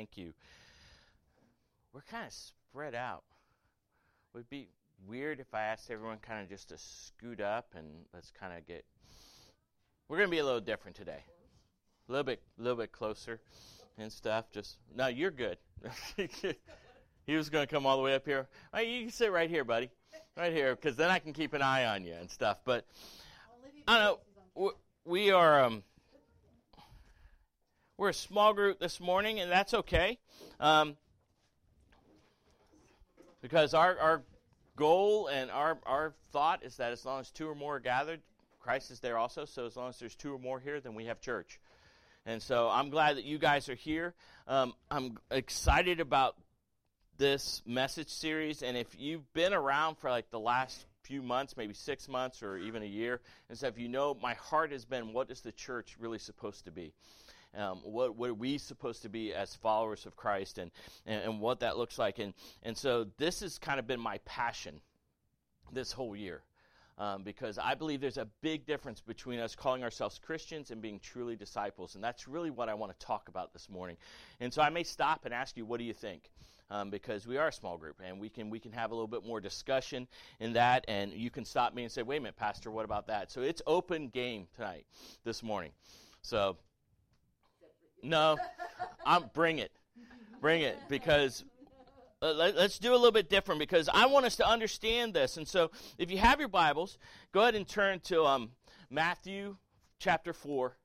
Thank you. We're kind of spread out. It Would be weird if I asked everyone kind of just to scoot up and let's kind of get. We're going to be a little different today. A little bit, a little bit closer and stuff. Just no, you're good. he was going to come all the way up here. Right, you can sit right here, buddy, right here, because then I can keep an eye on you and stuff. But I don't know. We are. Um, we're a small group this morning, and that's okay. Um, because our, our goal and our, our thought is that as long as two or more are gathered, Christ is there also. So as long as there's two or more here, then we have church. And so I'm glad that you guys are here. Um, I'm excited about this message series. And if you've been around for like the last few months, maybe six months or even a year, and stuff, you know my heart has been what is the church really supposed to be? Um, what, what are we supposed to be as followers of Christ and, and, and what that looks like. And, and so this has kind of been my passion this whole year. Um, because I believe there's a big difference between us calling ourselves Christians and being truly disciples. And that's really what I want to talk about this morning. And so I may stop and ask you, what do you think? Um, because we are a small group and we can, we can have a little bit more discussion in that. And you can stop me and say, wait a minute, Pastor, what about that? So it's open game tonight, this morning. So no, I'm bring it, bring it because uh, let, us do a little bit different because I want us to understand this. And so, if you have your Bibles, go ahead and turn to um, Matthew chapter four,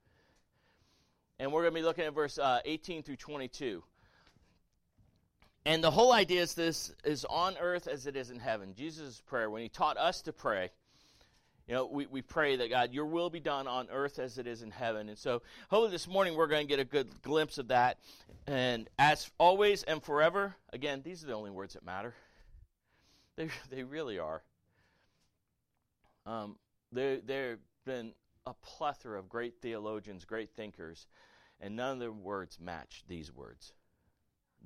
and we're going to be looking at verse uh, 18 through 22. And the whole idea is this is on earth as it is in heaven. Jesus' prayer, when he taught us to pray, you know, we, we pray that God, your will be done on earth as it is in heaven. And so, hopefully, this morning we're going to get a good glimpse of that. And as always and forever, again, these are the only words that matter. They, they really are. Um, there, there have been a plethora of great theologians, great thinkers, and none of their words match these words.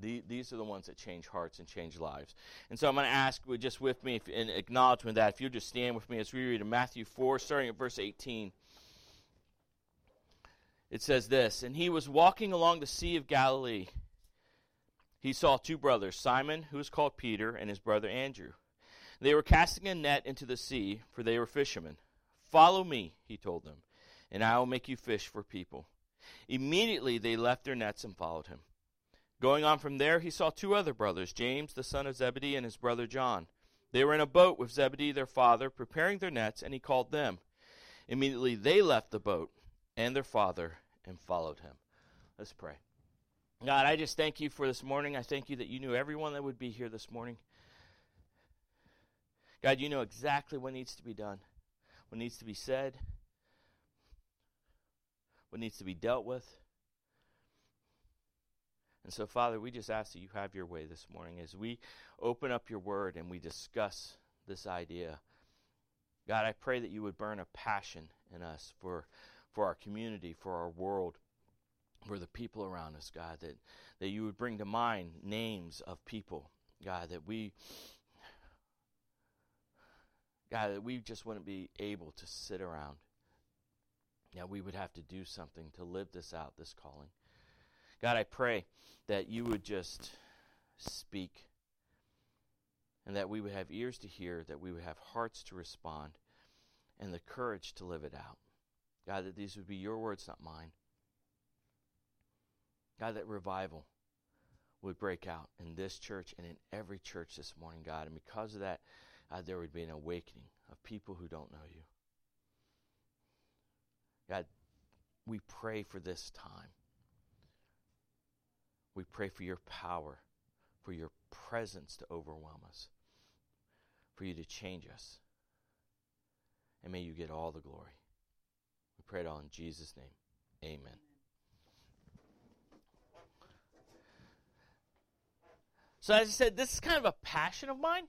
The, these are the ones that change hearts and change lives. And so I'm going to ask, just with me, if, in acknowledgement that, if you'll just stand with me as we read in Matthew 4, starting at verse 18. It says this And he was walking along the Sea of Galilee. He saw two brothers, Simon, who was called Peter, and his brother Andrew. They were casting a net into the sea, for they were fishermen. Follow me, he told them, and I will make you fish for people. Immediately they left their nets and followed him. Going on from there, he saw two other brothers, James the son of Zebedee and his brother John. They were in a boat with Zebedee their father, preparing their nets, and he called them. Immediately they left the boat and their father and followed him. Let's pray. God, I just thank you for this morning. I thank you that you knew everyone that would be here this morning. God, you know exactly what needs to be done, what needs to be said, what needs to be dealt with. And so, Father, we just ask that you have your way this morning as we open up your word and we discuss this idea. God, I pray that you would burn a passion in us for, for our community, for our world, for the people around us, God, that, that you would bring to mind names of people, God, that we God, that we just wouldn't be able to sit around. Now we would have to do something to live this out, this calling. God, I pray that you would just speak and that we would have ears to hear, that we would have hearts to respond, and the courage to live it out. God, that these would be your words, not mine. God, that revival would break out in this church and in every church this morning, God. And because of that, God, there would be an awakening of people who don't know you. God, we pray for this time. We pray for your power, for your presence to overwhelm us, for you to change us. And may you get all the glory. We pray it all in Jesus' name. Amen. So, as I said, this is kind of a passion of mine.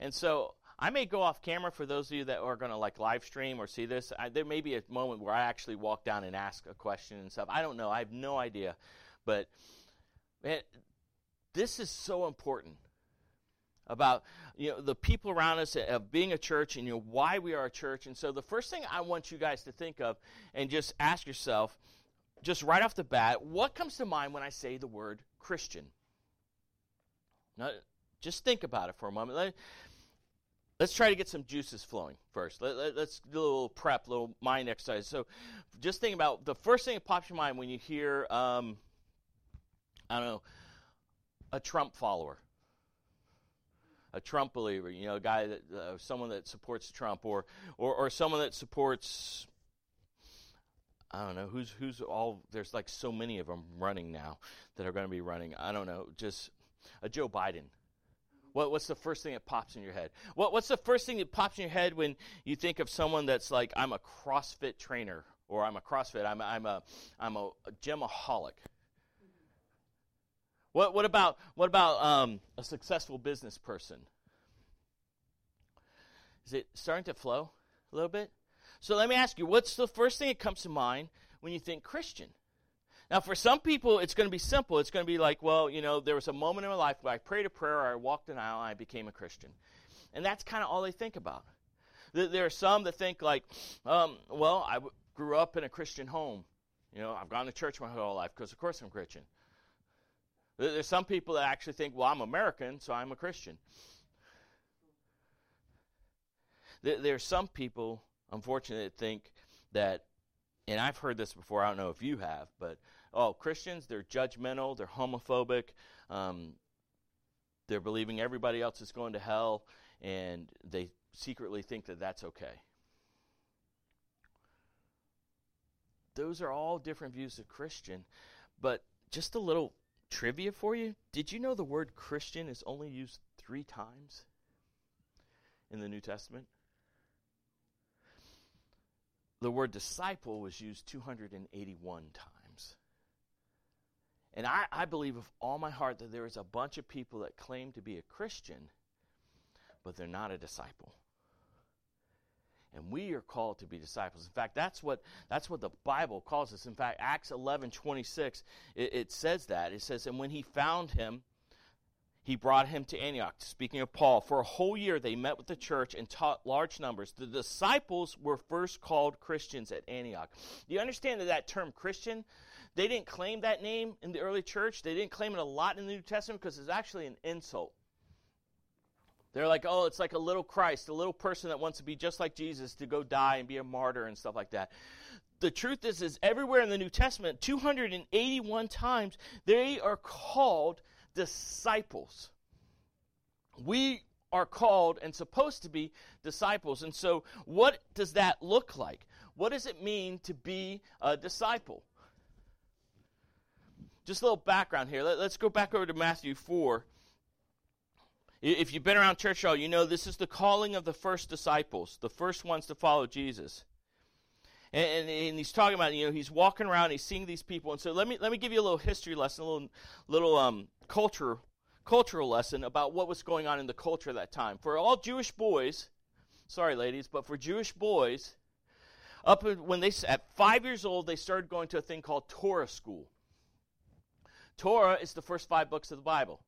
And so I may go off camera for those of you that are going to like live stream or see this. I, there may be a moment where I actually walk down and ask a question and stuff. I don't know. I have no idea. But man, this is so important about you know the people around us of being a church and you know why we are a church. And so the first thing I want you guys to think of and just ask yourself, just right off the bat, what comes to mind when I say the word Christian? Now, just think about it for a moment. Let, us try to get some juices flowing first. Let, us let, do a little prep, little mind exercise. So, just think about the first thing that pops your mind when you hear, um, I don't know, a Trump follower, a Trump believer. You know, a guy that, uh, someone that supports Trump, or, or, or someone that supports I don't know who's who's all. There's like so many of them running now that are going to be running. I don't know, just a Joe Biden. What, what's the first thing that pops in your head? What, what's the first thing that pops in your head when you think of someone that's like, I'm a CrossFit trainer, or I'm a CrossFit, I'm, I'm a, I'm a, gymaholic. What, what about, what about um, a successful business person? Is it starting to flow a little bit? So let me ask you, what's the first thing that comes to mind when you think Christian? Now, for some people, it's going to be simple. It's going to be like, well, you know, there was a moment in my life where I prayed a prayer, or I walked an aisle, and I became a Christian. And that's kind of all they think about. There are some that think, like, um, well, I grew up in a Christian home. You know, I've gone to church my whole life because, of course, I'm Christian. There's some people that actually think, well, I'm American, so I'm a Christian. There are some people unfortunately that think that, and I've heard this before, I don't know if you have, but oh, Christians, they're judgmental, they're homophobic, um, they're believing everybody else is going to hell, and they secretly think that that's okay. Those are all different views of Christian, but just a little trivia for you. Did you know the word Christian is only used three times in the New Testament? the word disciple was used 281 times. And I, I believe with all my heart that there is a bunch of people that claim to be a Christian, but they're not a disciple. And we are called to be disciples. In fact, that's what, that's what the Bible calls us. In fact, Acts 11 26, it, it says that. It says, And when he found him, he brought him to Antioch. Speaking of Paul, for a whole year they met with the church and taught large numbers. The disciples were first called Christians at Antioch. Do you understand that that term Christian, they didn't claim that name in the early church? They didn't claim it a lot in the New Testament because it's actually an insult. They're like, oh, it's like a little Christ, a little person that wants to be just like Jesus to go die and be a martyr and stuff like that. The truth is, is everywhere in the New Testament, 281 times, they are called disciples. We are called and supposed to be disciples. And so, what does that look like? What does it mean to be a disciple? Just a little background here. Let, us go back over to Matthew 4. If you've been around church all, you know this is the calling of the first disciples, the first ones to follow Jesus. And, and, and, he's talking about, you know, he's walking around, he's seeing these people. And so let me, let me give you a little history lesson, a little, little um, culture, cultural lesson about what was going on in the culture at that time. For all Jewish boys, sorry, ladies, but for Jewish boys, up when they, at five years old, they started going to a thing called Torah school. Torah is the first five books of the Bible.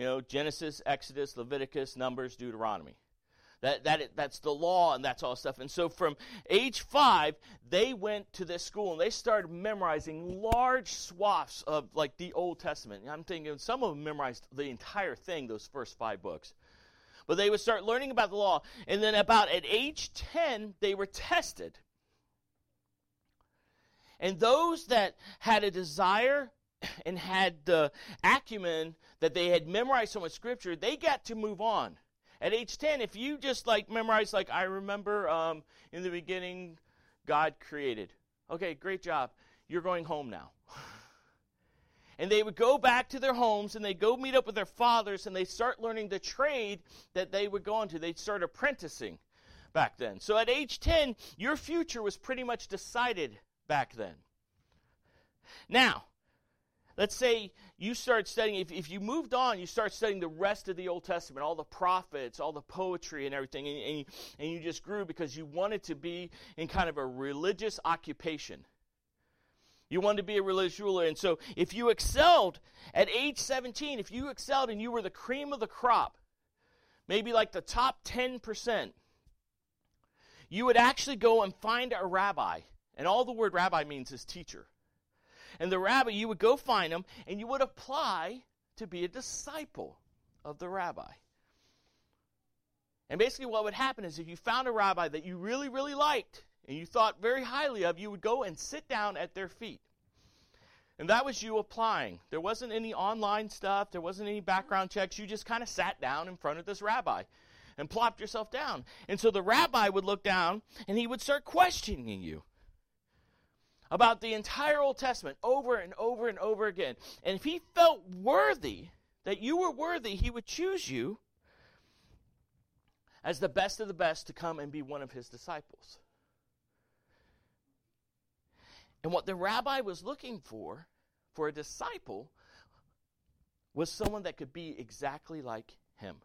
You know, Genesis, Exodus, Leviticus, Numbers, Deuteronomy. That, that, that's the law and that's all stuff. And so from age five, they went to this school and they started memorizing large swaths of like the Old Testament. I'm thinking some of them memorized the entire thing, those first five books. But they would start learning about the law. And then about at age 10, they were tested. And those that had a desire and had the acumen that they had memorized so much scripture, they got to move on. At age 10, if you just like memorize, like, I remember um, in the beginning, God created. Okay, great job. You're going home now. and they would go back to their homes and they'd go meet up with their fathers and they start learning the trade that they would go on to. They'd start apprenticing back then. So at age 10, your future was pretty much decided back then. Now, let's say you start studying, if, if you moved on, you start studying the rest of the Old Testament, all the prophets, all the poetry and everything, and, and, you, and you just grew because you wanted to be in kind of a religious occupation. You wanted to be a religious ruler. And so if you excelled at age 17, if you excelled and you were the cream of the crop, maybe like the top 10%, you would actually go and find a rabbi. And all the word rabbi means is teacher. And the rabbi, you would go find him and you would apply to be a disciple of the rabbi. And basically, what would happen is if you found a rabbi that you really, really liked and you thought very highly of, you would go and sit down at their feet. And that was you applying. There wasn't any online stuff, there wasn't any background checks. You just kind of sat down in front of this rabbi and plopped yourself down. And so the rabbi would look down and he would start questioning you about the entire Old Testament over and over and over again. And if he felt worthy, that you were worthy, he would choose you as the best of the best to come and be one of his disciples. And what the rabbi was looking for, for a disciple, was someone that could be exactly like him.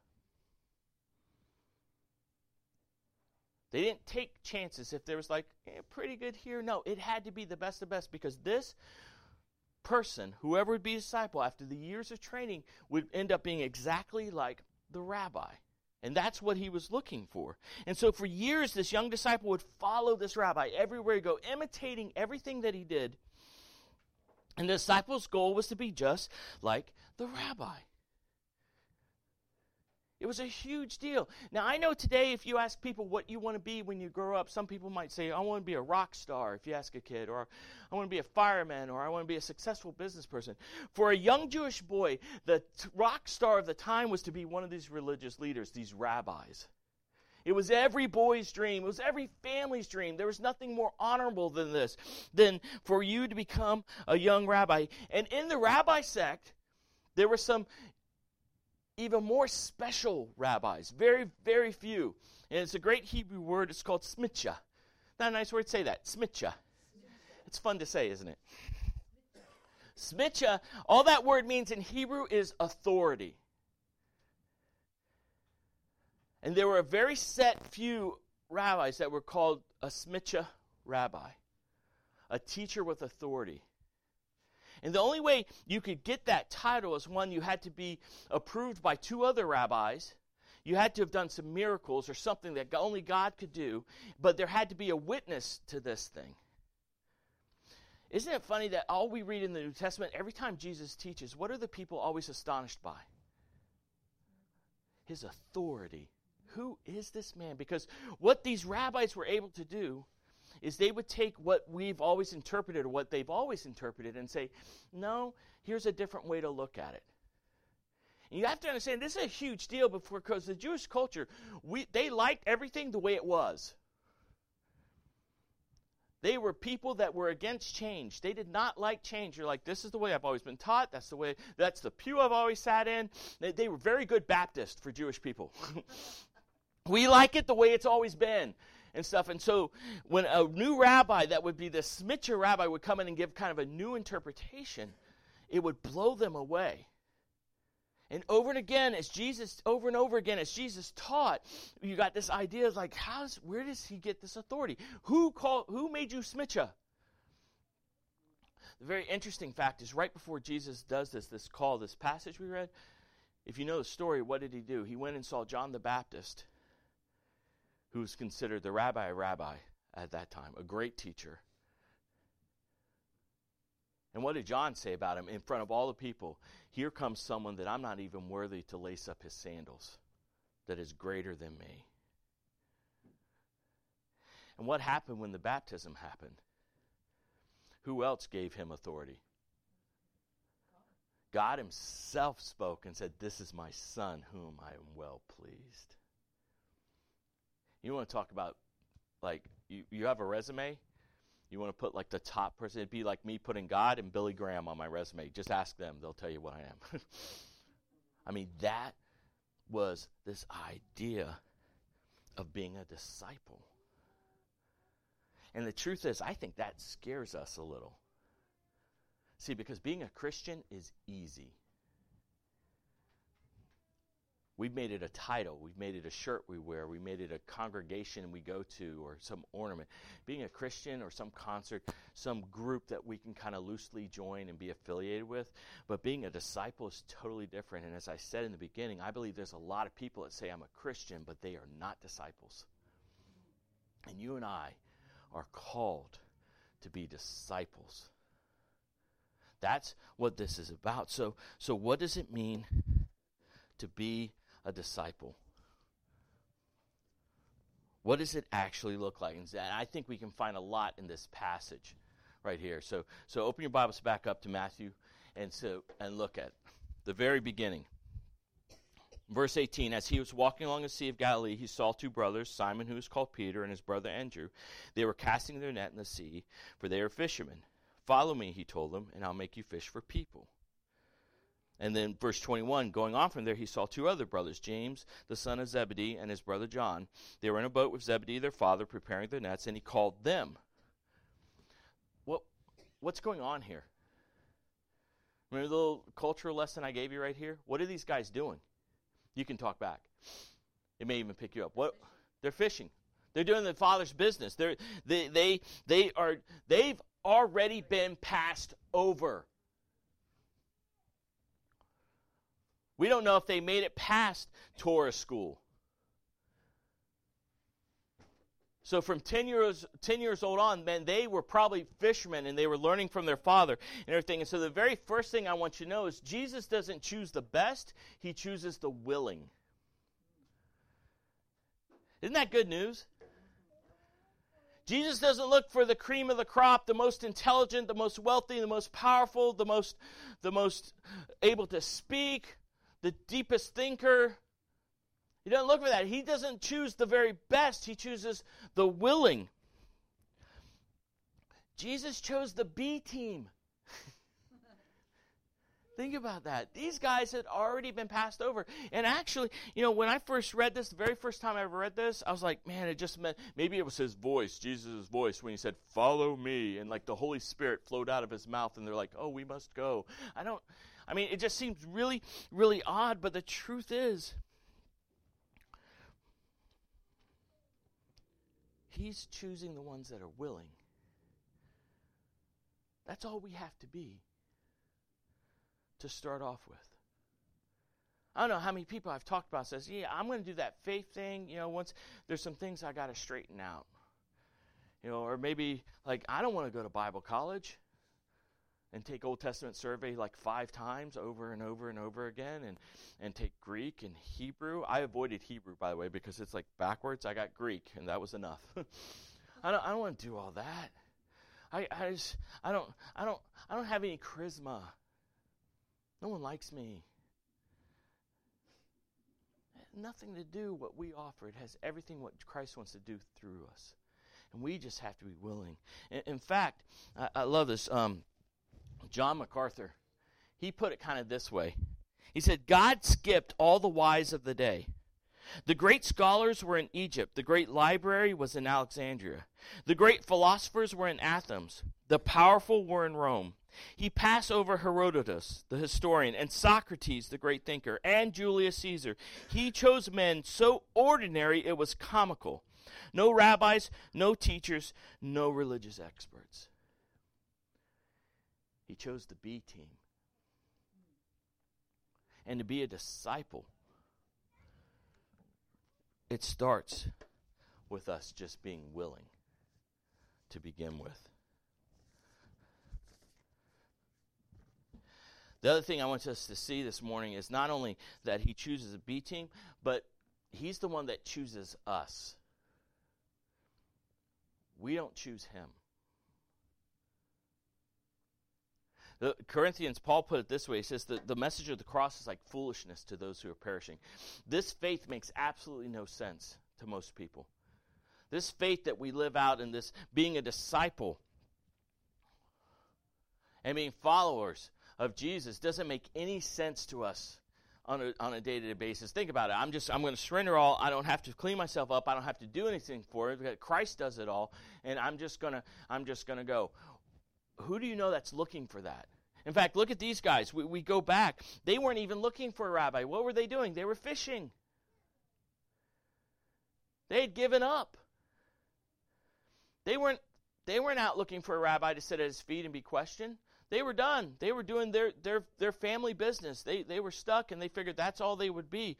They didn't take chances if there was like eh, pretty good here. No, it had to be the best of best because this person, whoever would be a disciple after the years of training, would end up being exactly like the rabbi. And that's what he was looking for. And so for years, this young disciple would follow this rabbi everywhere he go, imitating everything that he did. And the disciple's goal was to be just like the rabbi. It was a huge deal. Now, I know today, if you ask people what you want to be when you grow up, some people might say, I want to be a rock star, if you ask a kid, or I want to be a fireman, or I want to be a successful business person. For a young Jewish boy, the t- rock star of the time was to be one of these religious leaders, these rabbis. It was every boy's dream. It was every family's dream. There was nothing more honorable than this, than for you to become a young rabbi. And in the rabbi sect, there were some even more special rabbis. Very, very few. And it's a great Hebrew word. It's called smitcha. Not a nice word. Say that. Smitcha. It's fun to say, isn't it? Smitcha, all that word means in Hebrew is authority. And there were a very set few rabbis that were called a smitcha rabbi, a teacher with authority. And the only way you could get that title is one, you had to be approved by two other rabbis. You had to have done some miracles or something that only God could do, but there had to be a witness to this thing. Isn't it funny that all we read in the New Testament, every time Jesus teaches, what are the people always astonished by? His authority. Who is this man? Because what these rabbis were able to do is they would take what we've always interpreted or what they've always interpreted and say, no, here's a different way to look at it. And you have to understand this is a huge deal because the Jewish culture, we, they liked everything the way it was. They were people that were against change. They did not like change. You're like, this is the way I've always been taught. That's the way, that's the pew I've always sat in. They, they were very good Baptists for Jewish people. we like it the way it's always been and stuff. And so when a new rabbi that would be the Smitcha rabbi would come in and give kind of a new interpretation, it would blow them away. And over and again, as Jesus, over and over again, as Jesus taught, you got this idea of like, how's, where does he get this authority? Who called, who made you Smitcha? The very interesting fact is right before Jesus does this, this call, this passage we read, if you know the story, what did he do? He went and saw John the Baptist who was considered the rabbi rabbi at that time, a great teacher. And what did John say about him in front of all the people? Here comes someone that I'm not even worthy to lace up his sandals, that is greater than me. And what happened when the baptism happened? Who else gave him authority? God Himself spoke and said, This is my Son, whom I am well pleased. You want to talk about, like, you, you have a resume? You want to put, like, the top person? It'd be like me putting God and Billy Graham on my resume. Just ask them, they'll tell you what I am. I mean, that was this idea of being a disciple. And the truth is, I think that scares us a little. See, because being a Christian is easy. We've made it a title. We've made it a shirt we wear. We made it a congregation we go to or some ornament. Being a Christian or some concert, some group that we can kind of loosely join and be affiliated with. But being a disciple is totally different. And as I said in the beginning, I believe there's a lot of people that say I'm a Christian, but they are not disciples. And you and I are called to be disciples. That's what this is about. So, so what does it mean to be a disciple? What does it actually look like? And I think we can find a lot in this passage right here. So, so open your Bibles back up to Matthew and so and look at the very beginning. Verse 18 As he was walking along the Sea of Galilee, he saw two brothers, Simon, who was called Peter, and his brother Andrew. They were casting their net in the sea, for they are fishermen. Follow me, he told them, and I'll make you fish for people. And then, verse 21, going on from there, he saw two other brothers, James, the son of Zebedee, and his brother John. They were in a boat with Zebedee, their father, preparing their nets, and he called them. What, what's going on here? Remember the little cultural lesson I gave you right here? What are these guys doing? You can talk back. It may even pick you up. What they're fishing. They're doing the father's business. They're, they they they are they've already been passed over. We don't know if they made it past Torah school. So from 10 years, 10 years old on, man, they were probably fishermen and they were learning from their father and everything. And so the very first thing I want you to know is Jesus doesn't choose the best, he chooses the willing. Isn't that good news? Jesus doesn't look for the cream of the crop, the most intelligent, the most wealthy, the most powerful, the most the most able to speak, the deepest thinker. He doesn't look for that. He doesn't choose the very best, he chooses the willing. Jesus chose the B team. Think about that. These guys had already been passed over. And actually, you know, when I first read this, the very first time I ever read this, I was like, man, it just meant maybe it was his voice, Jesus' voice, when he said, Follow me. And like the Holy Spirit flowed out of his mouth, and they're like, Oh, we must go. I don't, I mean, it just seems really, really odd, but the truth is, He's choosing the ones that are willing. That's all we have to be to start off with. I don't know how many people I've talked about says, "Yeah, I'm going to do that faith thing." You know, once there's some things I got to straighten out. You know, or maybe like I don't want to go to Bible college and take Old Testament survey like five times over and over and over again and, and take Greek and Hebrew. I avoided Hebrew, by the way, because it's like backwards. I got Greek, and that was enough. I don't, I don't want to do all that. I, I just, I don't, I don't, I don't have any charisma. No one likes me. nothing to do what we offer. It has everything what Christ wants to do through us. And we just have to be willing. In, in fact, I, I, love this. Um, John MacArthur, he put it kind of this way. He said, God skipped all the wise of the day. The great scholars were in Egypt. The great library was in Alexandria. The great philosophers were in Athens. The powerful were in Rome. He passed over Herodotus, the historian, and Socrates, the great thinker, and Julius Caesar. He chose men so ordinary it was comical. No rabbis, no teachers, no religious experts. He chose the B team. And to be a disciple, it starts with us just being willing to begin with. The other thing I want us to see this morning is not only that he chooses a B team, but he's the one that chooses us. We don't choose him. The Corinthians, Paul put it this way. He says that the message of the cross is like foolishness to those who are perishing. This faith makes absolutely no sense to most people. This faith that we live out in this being a disciple and being followers of Jesus doesn't make any sense to us on a, on a day-to-day basis. Think about it. I'm just I'm going to surrender all. I don't have to clean myself up. I don't have to do anything for it. Christ does it all, and I'm just gonna I'm just gonna go who do you know that's looking for that? In fact, look at these guys. We, we go back. They weren't even looking for a rabbi. What were they doing? They were fishing. They had given up. They weren't, they weren't out looking for a rabbi to sit at his feet and be questioned. They were done. They were doing their, their, their family business. They, they were stuck and they figured that's all they would be.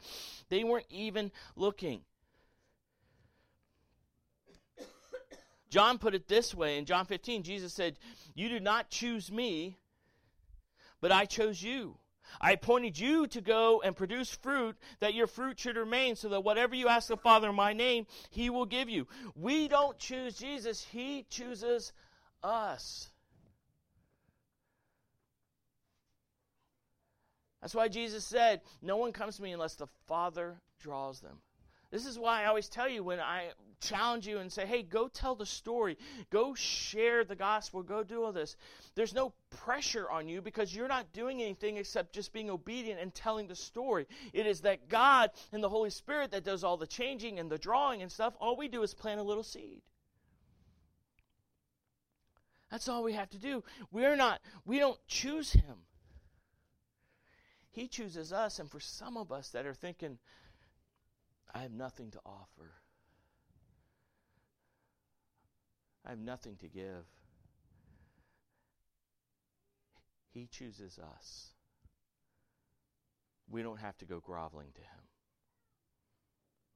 They weren't even looking. John put it this way in John 15 Jesus said, You do not choose me, but I chose you. I appointed you to go and produce fruit, that your fruit should remain, so that whatever you ask the Father in my name, he will give you. We don't choose Jesus, he chooses us. That's why Jesus said, No one comes to me unless the Father draws them. This is why I always tell you when I challenge you and say, hey, go tell the story, go share the gospel, go do all this. There's no pressure on you because you're not doing anything except just being obedient and telling the story. It is that God and the Holy Spirit that does all the changing and the drawing and stuff. All we do is plant a little seed. That's all we have to do. We're not, we don't choose Him. He chooses us, and for some of us that are thinking, I have nothing to offer. I have nothing to give. He chooses us. We don't have to go groveling to Him.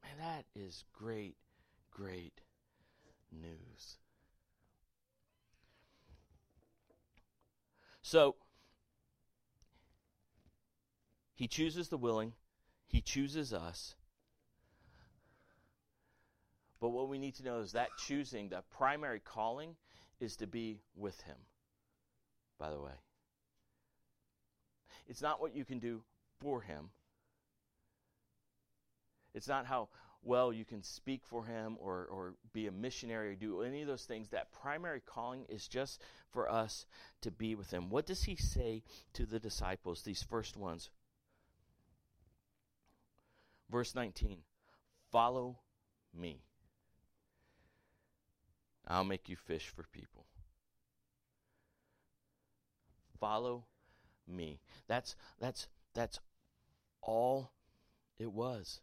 Man, that is great, great news. So, He chooses the willing, He chooses us. But what we need to know is that choosing, the primary calling, is to be with Him, by the way. It's not what you can do for Him, it's not how well you can speak for Him or, or be a missionary or do any of those things. That primary calling is just for us to be with Him. What does He say to the disciples, these first ones? Verse 19 Follow me. I'll make you fish for people. Follow me. That's that's that's all it was.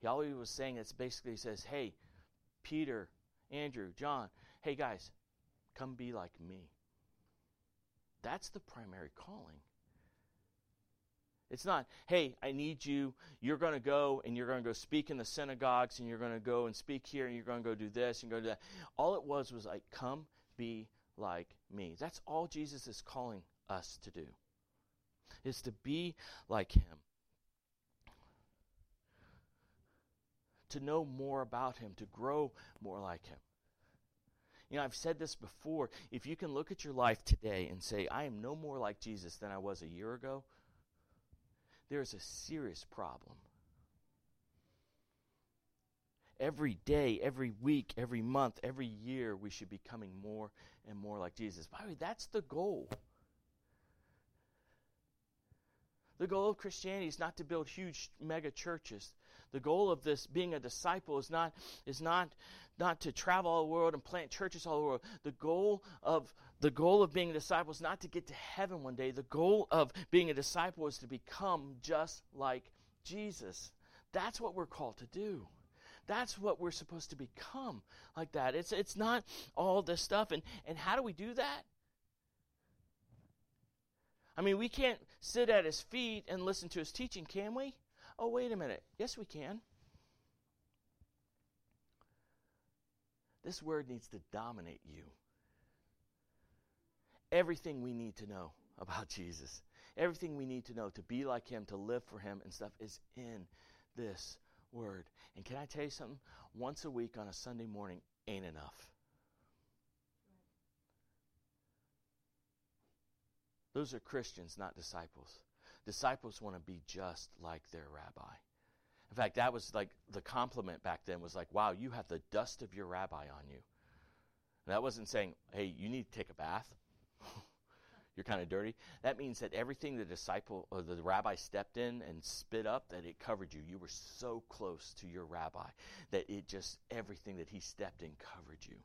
He he was saying is basically says, Hey, Peter, Andrew, John, hey guys, come be like me. That's the primary calling. It's not, hey, I need you. You're going to go and you're going to go speak in the synagogues and you're going to go and speak here and you're going to go do this and go do that. All it was was like, come be like me. That's all Jesus is calling us to do, is to be like him. To know more about him, to grow more like him. You know, I've said this before. If you can look at your life today and say, I am no more like Jesus than I was a year ago, there's a serious problem. Every day, every week, every month, every year, we should be coming more and more like Jesus. By the way, that's the goal. The goal of Christianity is not to build huge mega churches. The goal of this being a disciple is not is not not to travel all the world and plant churches all over the world. The goal of the goal of being a disciple is not to get to heaven one day. The goal of being a disciple is to become just like Jesus. That's what we're called to do. That's what we're supposed to become like that. It's it's not all this stuff. And and how do we do that? I mean, we can't sit at his feet and listen to his teaching, can we? Oh, wait a minute. Yes, we can. This word needs to dominate you. Everything we need to know about Jesus, everything we need to know to be like him, to live for him, and stuff is in this word. And can I tell you something? Once a week on a Sunday morning ain't enough. Those are Christians, not disciples. Disciples want to be just like their rabbi. In fact, that was like the compliment back then was like, wow, you have the dust of your rabbi on you. And that wasn't saying, hey, you need to take a bath. You're kind of dirty. That means that everything the disciple or the rabbi stepped in and spit up, that it covered you. You were so close to your rabbi that it just, everything that he stepped in covered you.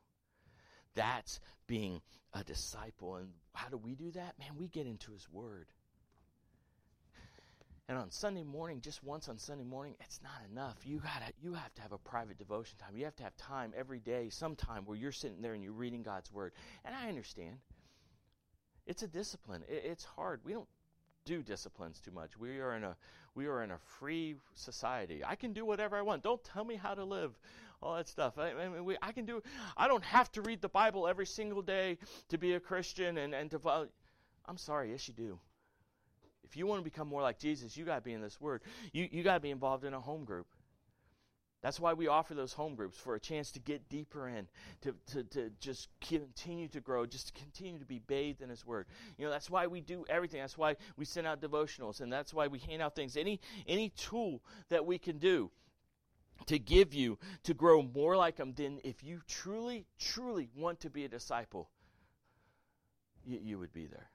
That's being a disciple. And how do we do that? Man, we get into his word. And on Sunday morning, just once on Sunday morning, it's not enough. You gotta you have to have a private devotion time. You have to have time every day, some time where you're sitting there and you're reading God's word. And I understand. It's a discipline. It, it's hard. We don't do disciplines too much. We are in a we are in a free society. I can do whatever I want. Don't tell me how to live. All that stuff. I, I mean, we, I can do. I don't have to read the Bible every single day to be a Christian and and to. I'm sorry. Yes, you do. If you want to become more like Jesus, you got to be in this Word. You, you got to be involved in a home group. That's why we offer those home groups for a chance to get deeper in, to, to, to just continue to grow, just to continue to be bathed in His Word. You know, that's why we do everything. That's why we send out devotionals, and that's why we hand out things. Any, any tool that we can do to give you to grow more like Him, then if you truly, truly want to be a disciple, you, you would be there.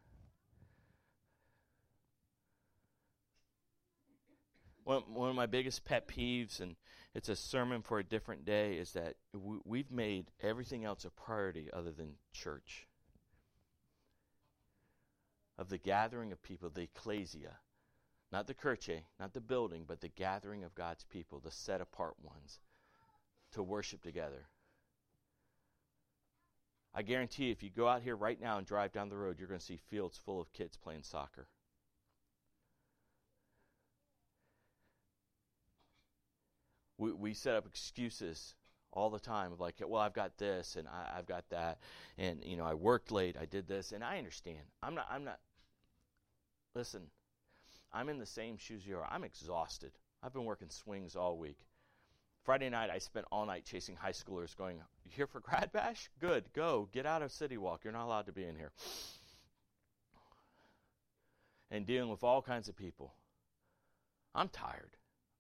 One, one of my biggest pet peeves, and it's a sermon for a different day, is that we, we've made everything else a priority other than church. Of the gathering of people, the ecclesia, not the kirche, not the building, but the gathering of God's people, the set apart ones, to worship together. I guarantee if you go out here right now and drive down the road, you're going to see fields full of kids playing soccer. We, we set up excuses all the time of like, well, I've got this and I, have got that, and you know, I worked late, I did this, and I understand. I'm not. I'm not. Listen, I'm in the same shoes you are. I'm exhausted. I've been working swings all week. Friday night, I spent all night chasing high schoolers, going, "You here for grad bash? Good, go get out of CityWalk. You're not allowed to be in here." And dealing with all kinds of people. I'm tired.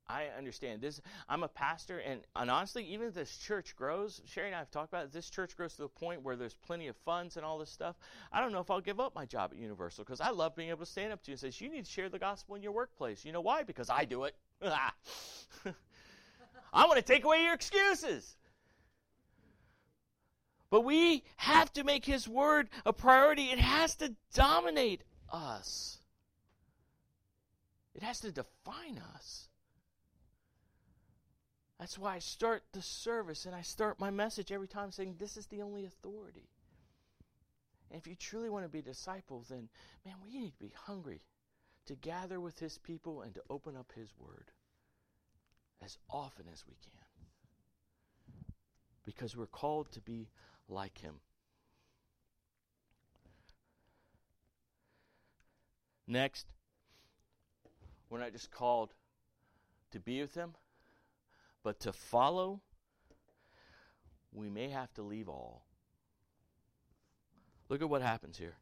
I understand this. I'm a pastor, and, and honestly, even if this church grows, Sherry and I have talked about it, this church grows to the point where there's plenty of funds and all this stuff. I don't know if I'll give up my job at Universal because I love being able to stand up to you and say, You need to share the gospel in your workplace. You know why? Because I do it. I want to take away your excuses. But we have to make His Word a priority, it has to dominate us, it has to define us. That's why I start the service and I start my message every time saying, This is the only authority. And if you truly want to be a disciple, then, man, we need to be hungry to gather with His people and to open up His Word as often as we can. Because we're called to be like Him. Next, we're not just called to be with Him, but to follow, we may have to leave all. Look at what happens here.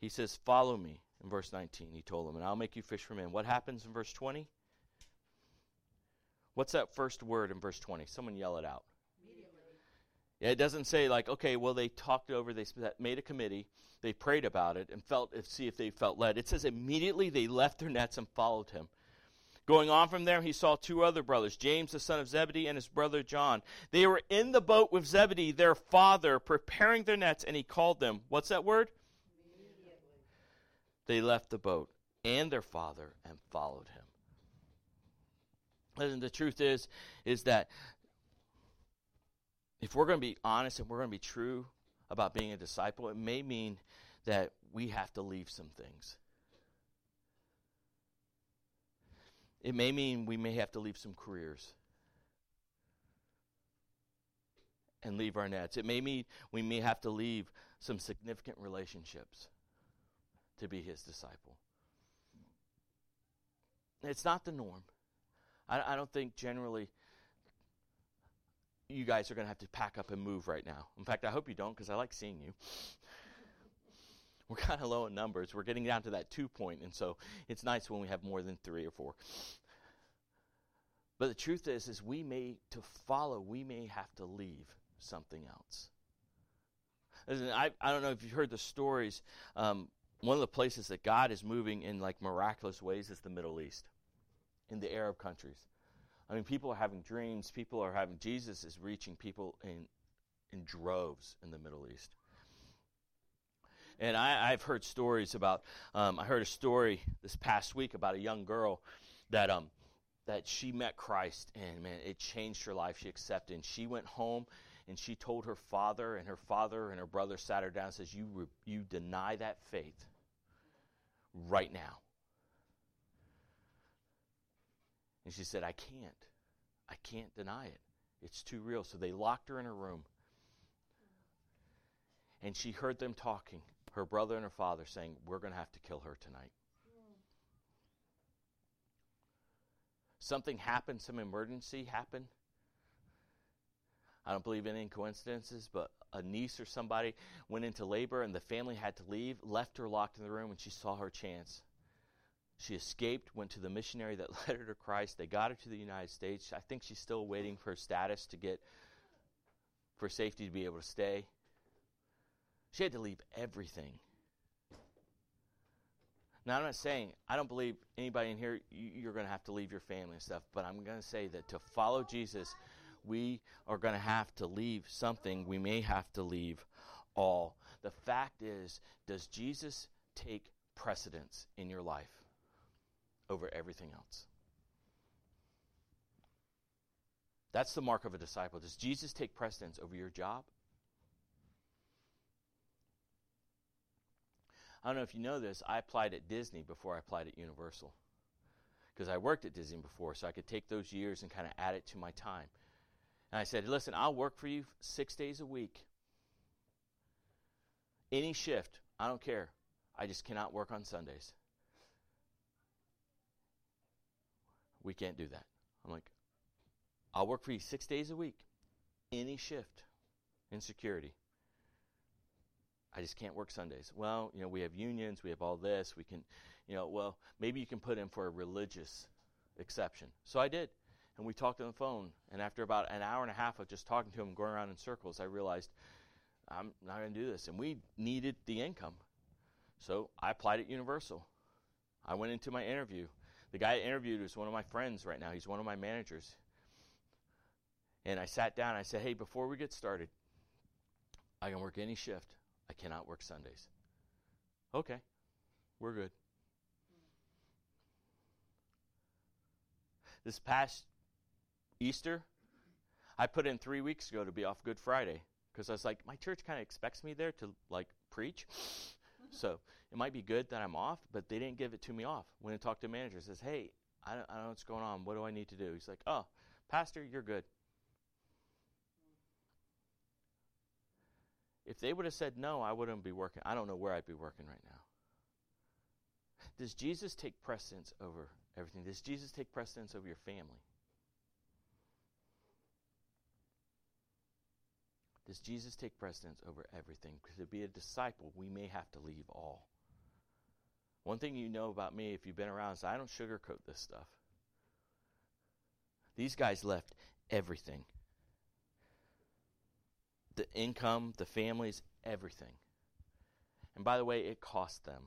He says, Follow me in verse 19. He told them, and I'll make you fish for men. What happens in verse 20? What's that first word in verse 20? Someone yell it out. Yeah, it doesn't say like, okay, well they talked over, they made a committee, they prayed about it, and felt if see if they felt led. It says immediately they left their nets and followed him. Going on from there, he saw two other brothers, James the son of Zebedee and his brother John. They were in the boat with Zebedee, their father, preparing their nets, and he called them. What's that word? They left the boat and their father and followed him. Listen, the truth is, is that if we're going to be honest and we're going to be true about being a disciple, it may mean that we have to leave some things. It may mean we may have to leave some careers and leave our nets. It may mean we may have to leave some significant relationships to be his disciple. It's not the norm. I, I don't think generally you guys are going to have to pack up and move right now. In fact, I hope you don't because I like seeing you we're kind of low in numbers. We're getting down to that two point, and so it's nice when we have more than three or four. But the truth is, is we may to follow, we may have to leave something else. I, I don't know if you've heard the stories. Um, one of the places that God is moving in like miraculous ways is the Middle East, in the Arab countries. I mean, people are having dreams. People are having Jesus is reaching people in in droves in the Middle East. And I, have heard stories about. Um, I heard a story this past week about a young girl that um, that she met Christ, and man, it changed her life. She accepted, and she went home, and she told her father, and her father and her brother sat her down and says, "You re- you deny that faith right now." And she said, "I can't. I can't deny it. It's too real." So they locked her in her room, and she heard them talking her brother and her father saying, We're going to have to kill her tonight. Something happened, some emergency happened. I don't believe in any coincidences, but a niece or somebody went into labor and the family had to leave, left her locked in the room, and she saw her chance. She escaped, went to the missionary that led her to Christ. They got her to the United States. I think she's still waiting for status to get, for safety to be able to stay. She had to leave everything. Now, I'm not saying, I don't believe anybody in here, you're going to have to leave your family and stuff, but I'm going to say that to follow Jesus, we are going to have to leave something. We may have to leave all. The fact is, does Jesus take precedence in your life over everything else? That's the mark of a disciple. Does Jesus take precedence over your job? I don't know if you know this, I applied at Disney before I applied at Universal. Because I worked at Disney before, so I could take those years and kind of add it to my time. And I said, Listen, I'll work for you six days a week. Any shift, I don't care. I just cannot work on Sundays. We can't do that. I'm like, I'll work for you six days a week, any shift in security. I just can't work Sundays. Well, you know, we have unions, we have all this. We can, you know, well, maybe you can put in for a religious exception. So I did. And we talked on the phone. And after about an hour and a half of just talking to him, going around in circles, I realized I'm not going to do this. And we needed the income. So I applied at Universal. I went into my interview. The guy I interviewed is one of my friends right now. He's one of my managers. And I sat down. I said, Hey, before we get started, I can work any shift. I cannot work Sundays. Okay, we're good. This past Easter, I put in three weeks ago to be off Good Friday because I was like, my church kind of expects me there to like preach. so it might be good that I'm off, but they didn't give it to me off. When I talked to the manager, says, hey, I don't, I don't know what's going on. What do I need to do? He's like, oh, Pastor, you're good. If they would have said no, I wouldn't be working. I don't know where I'd be working right now. Does Jesus take precedence over everything? Does Jesus take precedence over your family? Does Jesus take precedence over everything? Because to be a disciple, we may have to leave all. One thing you know about me, if you've been around, is I don't sugarcoat this stuff. These guys left everything the income, the families, everything. And by the way, it cost them.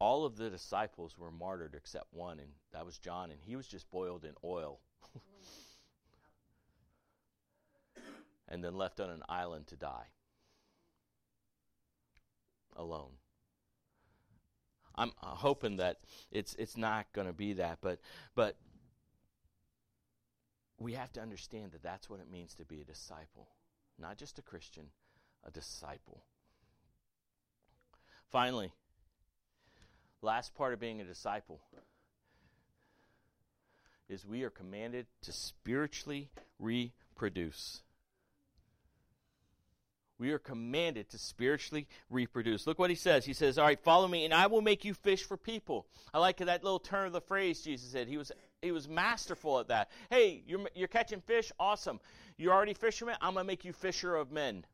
All of the disciples were martyred except one, and that was John, and he was just boiled in oil. and then left on an island to die alone. I'm hoping that it's it's not going to be that, but but we have to understand that that's what it means to be a disciple, not just a Christian, a disciple. Finally, last part of being a disciple is we are commanded to spiritually reproduce. We are commanded to spiritually reproduce. Look what he says. He says, All right, follow me, and I will make you fish for people. I like that little turn of the phrase Jesus said. He was he was masterful at that. Hey, you're, you're catching fish? Awesome. You're already fishermen? I'm going to make you fisher of men.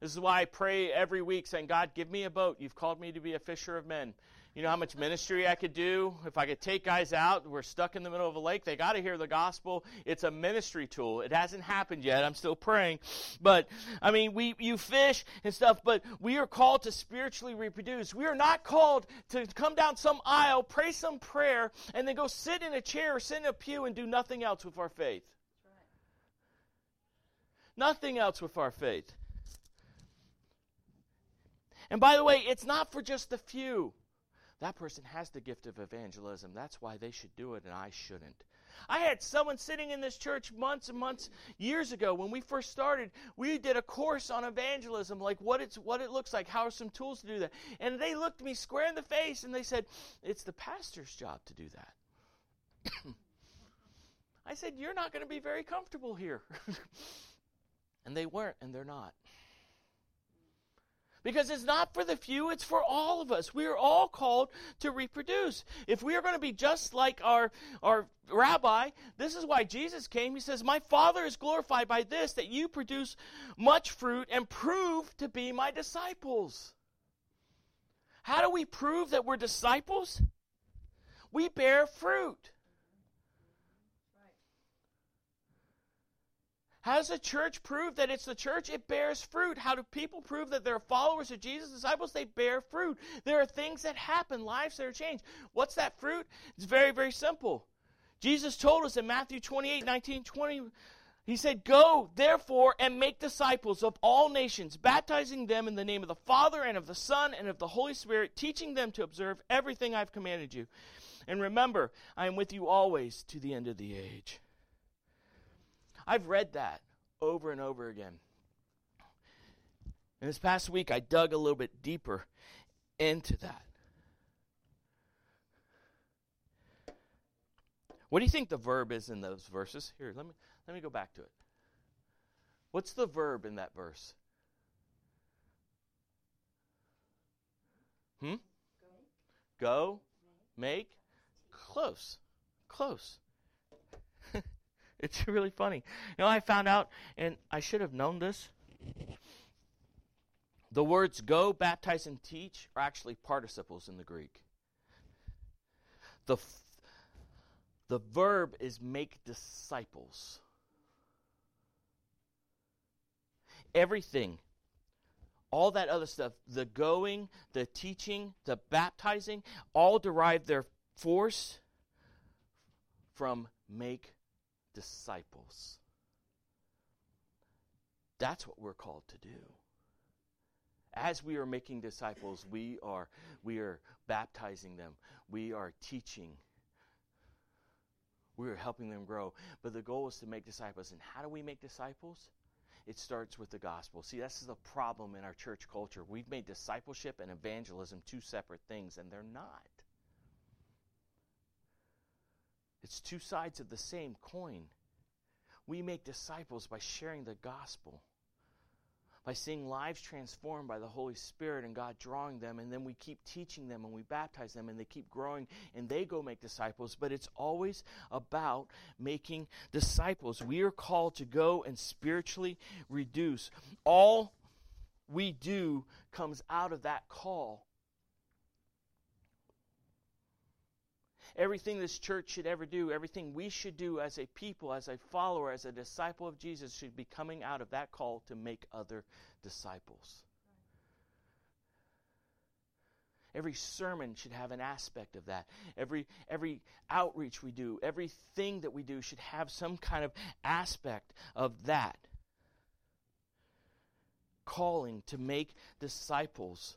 This is why I pray every week saying, God, give me a boat. You've called me to be a fisher of men. You know how much ministry I could do if I could take guys out. We're stuck in the middle of a lake. They got to hear the gospel. It's a ministry tool. It hasn't happened yet. I'm still praying. But I mean, we you fish and stuff, but we are called to spiritually reproduce. We are not called to come down some aisle, pray some prayer, and then go sit in a chair or sit in a pew and do nothing else with our faith. Nothing else with our faith. And by the way, it's not for just the few. That person has the gift of evangelism. That's why they should do it and I shouldn't. I had someone sitting in this church months and months years ago when we first started. We did a course on evangelism, like what it's what it looks like, how are some tools to do that. And they looked me square in the face and they said, "It's the pastor's job to do that." I said, "You're not going to be very comfortable here." and they weren't and they're not. Because it's not for the few, it's for all of us. We are all called to reproduce. If we are going to be just like our, our rabbi, this is why Jesus came. He says, My Father is glorified by this, that you produce much fruit and prove to be my disciples. How do we prove that we're disciples? We bear fruit. How does the church prove that it's the church? It bears fruit. How do people prove that they're followers of Jesus, disciples? They bear fruit. There are things that happen, lives that are changed. What's that fruit? It's very, very simple. Jesus told us in Matthew 28 19, 20, he said, Go, therefore, and make disciples of all nations, baptizing them in the name of the Father, and of the Son, and of the Holy Spirit, teaching them to observe everything I've commanded you. And remember, I am with you always to the end of the age. I've read that over and over again. And this past week, I dug a little bit deeper into that. What do you think the verb is in those verses? Here, let me let me go back to it. What's the verb in that verse? Hmm? Go, make, close. Close. It's really funny. You know, I found out, and I should have known this. The words go, baptize, and teach are actually participles in the Greek. The, the verb is make disciples. Everything, all that other stuff, the going, the teaching, the baptizing, all derive their force from make disciples. That's what we're called to do. As we are making disciples, we are we are baptizing them. We are teaching. We are helping them grow. But the goal is to make disciples. And how do we make disciples? It starts with the gospel. See, this is the problem in our church culture. We've made discipleship and evangelism two separate things, and they're not. It's two sides of the same coin. We make disciples by sharing the gospel, by seeing lives transformed by the Holy Spirit and God drawing them, and then we keep teaching them and we baptize them and they keep growing and they go make disciples. But it's always about making disciples. We are called to go and spiritually reduce. All we do comes out of that call Everything this church should ever do, everything we should do as a people, as a follower, as a disciple of Jesus, should be coming out of that call to make other disciples. Every sermon should have an aspect of that. Every every outreach we do, everything that we do should have some kind of aspect of that. Calling to make disciples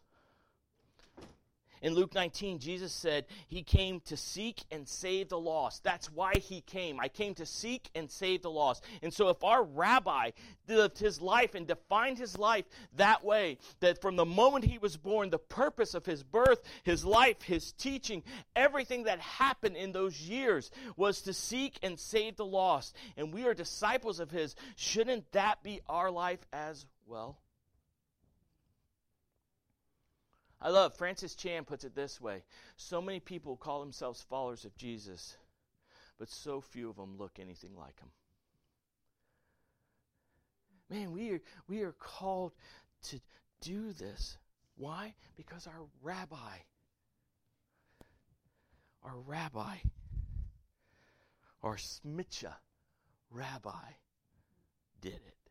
in Luke 19, Jesus said he came to seek and save the lost. That's why he came. I came to seek and save the lost. And so, if our rabbi lived his life and defined his life that way, that from the moment he was born, the purpose of his birth, his life, his teaching, everything that happened in those years was to seek and save the lost, and we are disciples of his, shouldn't that be our life as well? I love Francis Chan puts it this way so many people call themselves followers of Jesus, but so few of them look anything like him. Man, we are, we are called to do this. Why? Because our rabbi, our rabbi, our smicha rabbi did it.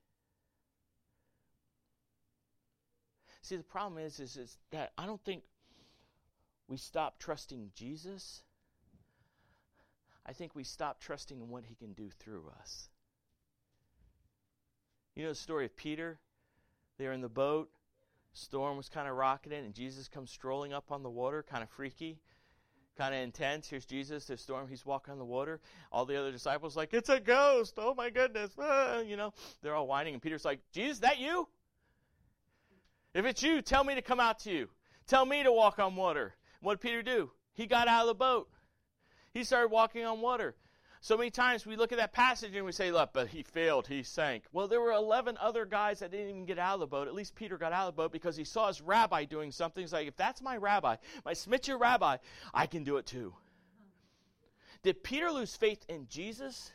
See, the problem is, is, is that I don't think we stop trusting Jesus. I think we stop trusting in what he can do through us. You know the story of Peter? They're in the boat. Storm was kind of rocketing, and Jesus comes strolling up on the water, kind of freaky, kind of intense. Here's Jesus, the storm, he's walking on the water. All the other disciples like, it's a ghost. Oh my goodness. Ah, you know, they're all whining, and Peter's like, Jesus, that you? If it's you, tell me to come out to you. Tell me to walk on water. What did Peter do? He got out of the boat. He started walking on water. So many times we look at that passage and we say, look, but he failed, he sank. Well, there were 11 other guys that didn't even get out of the boat. At least Peter got out of the boat because he saw his rabbi doing something. He's like, if that's my rabbi, my smicha rabbi, I can do it too. Did Peter lose faith in Jesus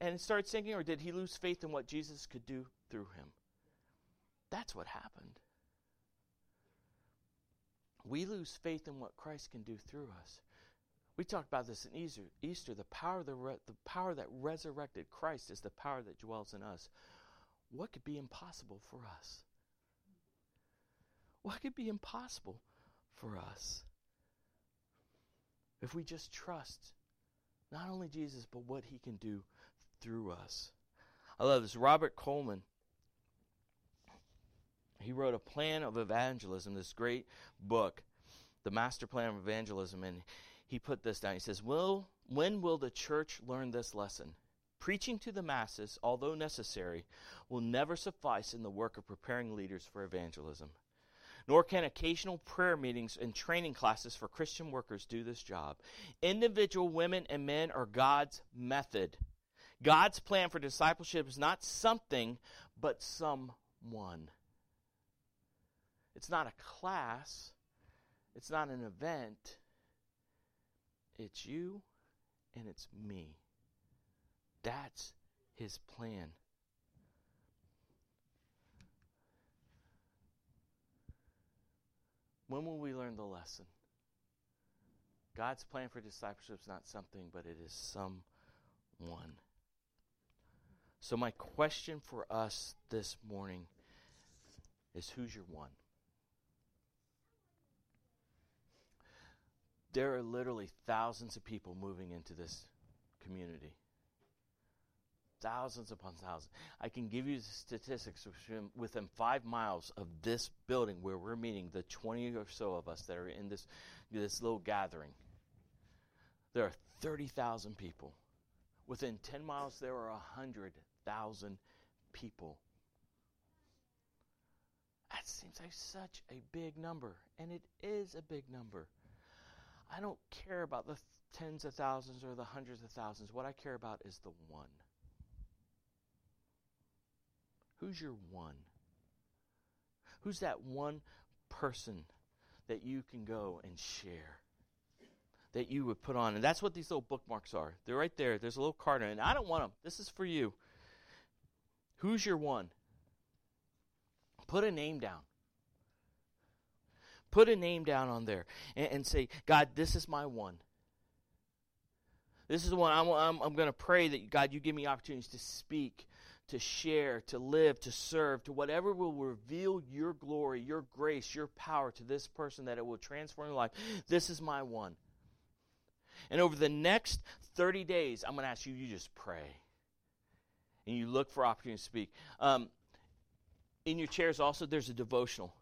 and start sinking, or did he lose faith in what Jesus could do through him? That's what happened. We lose faith in what Christ can do through us. We talked about this in Easter. Easter, the power, the, re- the power that resurrected Christ is the power that dwells in us. What could be impossible for us? What could be impossible for us? If we just trust not only Jesus, but what he can do through us. I love this. Robert Coleman, he wrote a plan of evangelism, this great book, The Master Plan of Evangelism, and he put this down. He says, "Well, When will the church learn this lesson? Preaching to the masses, although necessary, will never suffice in the work of preparing leaders for evangelism. Nor can occasional prayer meetings and training classes for Christian workers do this job. Individual women and men are God's method. God's plan for discipleship is not something, but someone. It's not a class, it's not an event. It's you and it's me. That's his plan. When will we learn the lesson? God's plan for discipleship is not something, but it is someone. So, my question for us this morning is who's your one? There are literally thousands of people moving into this community. Thousands upon thousands. I can give you the statistics within five miles of this building where we're meeting, the 20 or so of us that are in this, this little gathering. There are 30,000 people. Within 10 miles, there are 100,000 people. That seems like such a big number, and it is a big number. I don't care about the tens of thousands or the hundreds of thousands. What I care about is the one. Who's your one? Who's that one person that you can go and share? That you would put on. And that's what these little bookmarks are. They're right there. There's a little card in it. And I don't want them. This is for you. Who's your one? Put a name down. Put a name down on there and, and say, God, this is my one. This is the one I'm, I'm, I'm going to pray that, God, you give me opportunities to speak, to share, to live, to serve, to whatever will reveal your glory, your grace, your power to this person that it will transform their life. This is my one. And over the next 30 days, I'm going to ask you, you just pray. And you look for opportunities to speak. Um, in your chairs, also, there's a devotional.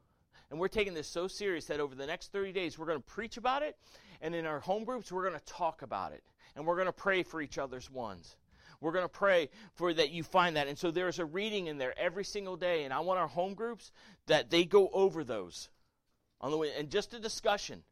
And we're taking this so serious that over the next 30 days, we're going to preach about it. And in our home groups, we're going to talk about it. And we're going to pray for each other's ones. We're going to pray for that you find that. And so there's a reading in there every single day. And I want our home groups that they go over those on the way. And just a discussion.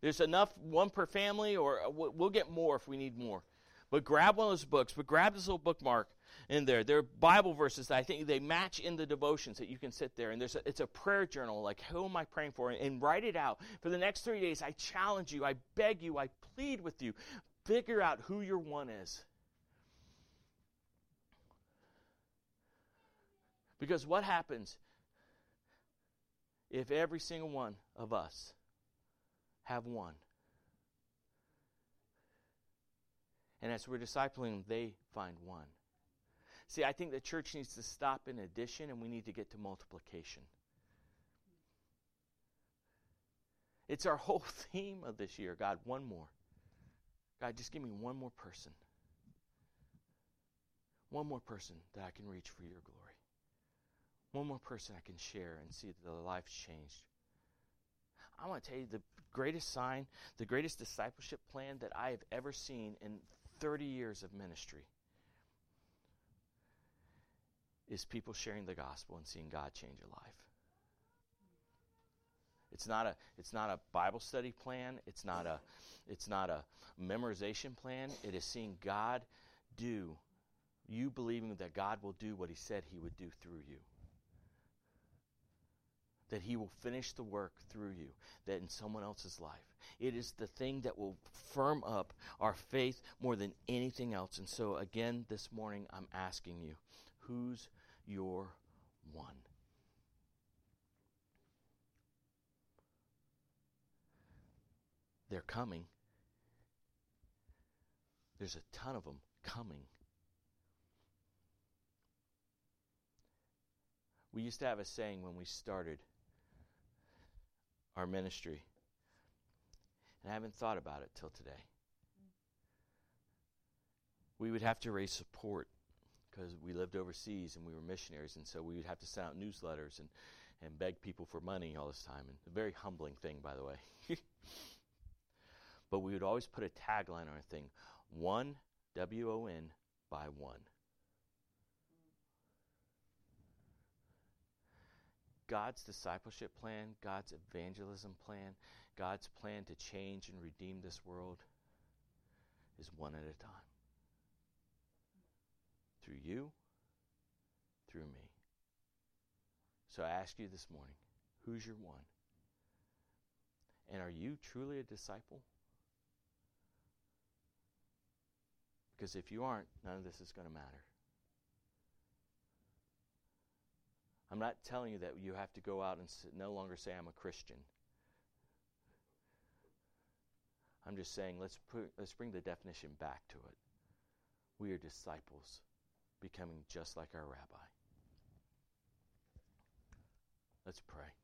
There's enough, one per family, or uh, we'll get more if we need more. But grab one of those books, but grab this little bookmark in there. There are Bible verses that I think they match in the devotions that you can sit there. And there's a, it's a prayer journal, like who am I praying for? And, and write it out. For the next three days, I challenge you, I beg you, I plead with you. Figure out who your one is. Because what happens if every single one of us have one? And as we're discipling they find one. See, I think the church needs to stop in addition and we need to get to multiplication. It's our whole theme of this year God, one more. God, just give me one more person. One more person that I can reach for your glory. One more person I can share and see that their life's changed. I want to tell you the greatest sign, the greatest discipleship plan that I have ever seen in 30 years of ministry is people sharing the gospel and seeing God change a life. It's not a it's not a Bible study plan. It's not a it's not a memorization plan. It is seeing God do you believing that God will do what he said he would do through you. That he will finish the work through you, that in someone else's life. It is the thing that will firm up our faith more than anything else. And so, again, this morning, I'm asking you who's your one? They're coming. There's a ton of them coming. We used to have a saying when we started our ministry, and I haven't thought about it till today. We would have to raise support because we lived overseas and we were missionaries, and so we would have to send out newsletters and, and beg people for money all this time. And a very humbling thing, by the way. but we would always put a tagline on our thing one, W O N, by one. God's discipleship plan, God's evangelism plan, God's plan to change and redeem this world is one at a time. Through you, through me. So I ask you this morning who's your one? And are you truly a disciple? Because if you aren't, none of this is going to matter. I'm not telling you that you have to go out and no longer say, I'm a Christian. I'm just saying, let's, put, let's bring the definition back to it. We are disciples, becoming just like our rabbi. Let's pray.